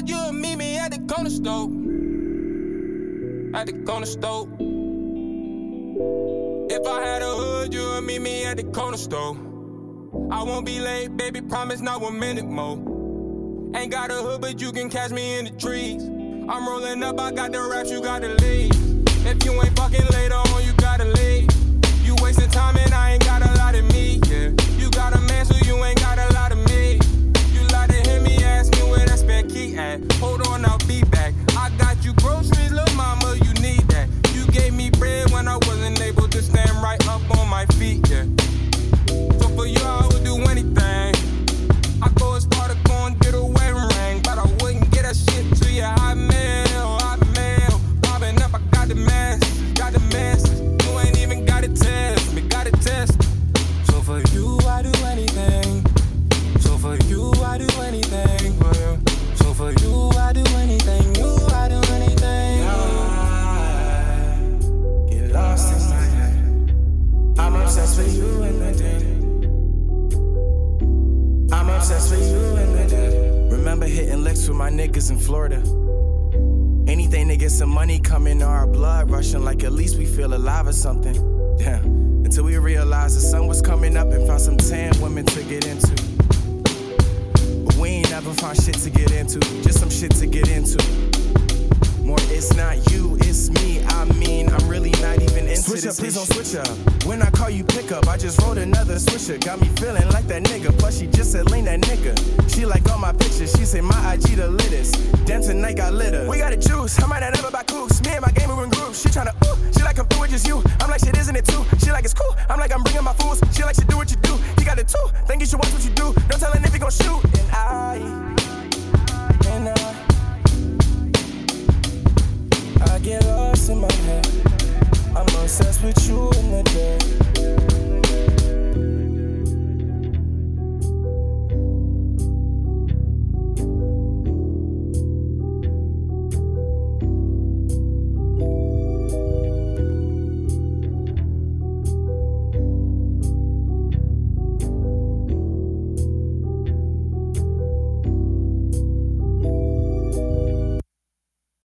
hood, you'll meet me at the corner store. At the corner store. If I had a hood, you'll meet me at the corner store. I won't be late, baby, promise not one minute more. Ain't got a hood, but you can catch me in the trees. I'm rolling up, I got the raps, you got the lead. If you ain't fucking later on, you hitting licks with my niggas in Florida. Anything to get some money coming to our blood rushing like at least we feel alive or something. Damn. Until we realized the sun was coming up and found some tan women to get into. But we ain't never find shit to get into, just some shit to get into. More, it's not you, it's me. I mean, I'm really not even into Switch this up, please don't switch up. Call you pick up, I just wrote another swisher. Got me feeling like that nigga. Plus, she just said lean that nigga. She like all my pictures. She say my IG the littest. Damn, tonight got litter. We got the juice. I might not ever buy coops. Me and my game, we in groups. She tryna, ooh. She like I'm through with just you. I'm like, shit, isn't it too? She like, it's cool. I'm like, I'm bringing my fools. She like, she do what you do. He got it too. Think you should watch what you do. Don't tell him if he gon' shoot. And I, and I, I get lost in my head obsessed with you in the day.